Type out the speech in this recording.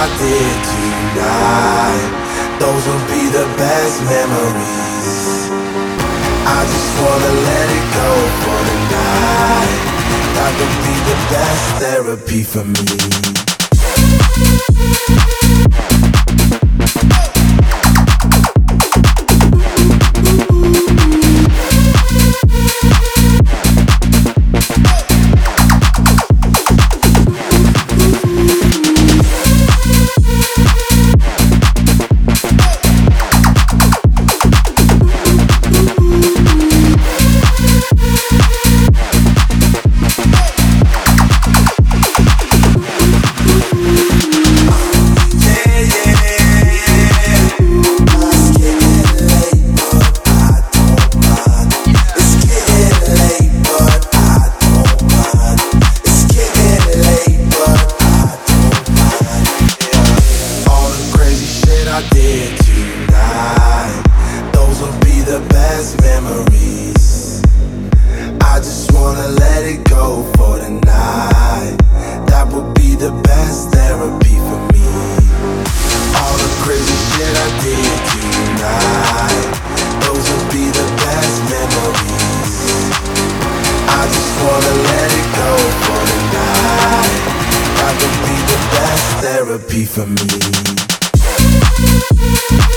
I did tonight. Those will be the best memories. I just wanna let it go for the night. That could be the best therapy for me. I did tonight. Those will be the best memories. I just wanna let it go for the night. That be the best therapy for me. All the crazy shit I did tonight. Those will be the best memories. I just wanna let it go for. That be the best therapy for me. Thank you.